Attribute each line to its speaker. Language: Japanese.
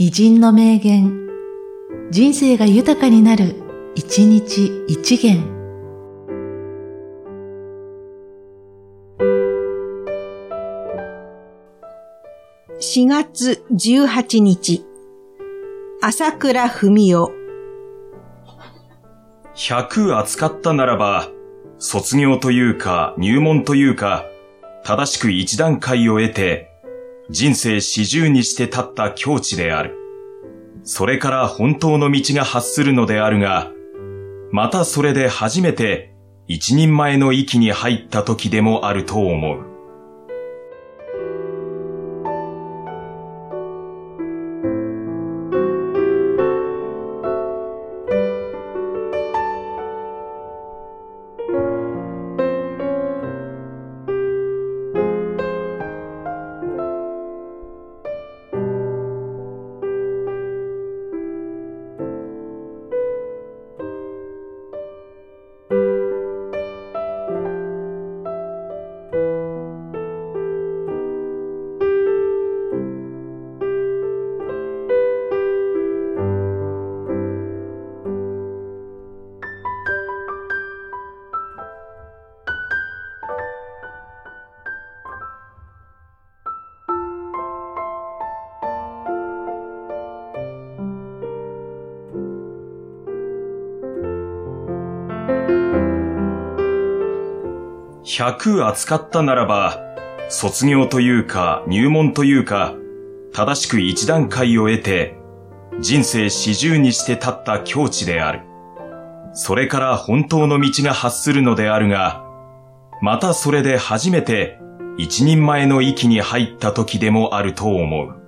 Speaker 1: 偉人の名言、人生が豊かになる、一日一元。
Speaker 2: 4月18日、朝倉文夫。
Speaker 3: 100扱ったならば、卒業というか入門というか、正しく一段階を得て、人生四十にして立った境地である。それから本当の道が発するのであるが、またそれで初めて一人前の域に入った時でもあると思う。100扱ったならば、卒業というか入門というか、正しく一段階を得て、人生四十にして立った境地である。それから本当の道が発するのであるが、またそれで初めて一人前の域に入った時でもあると思う。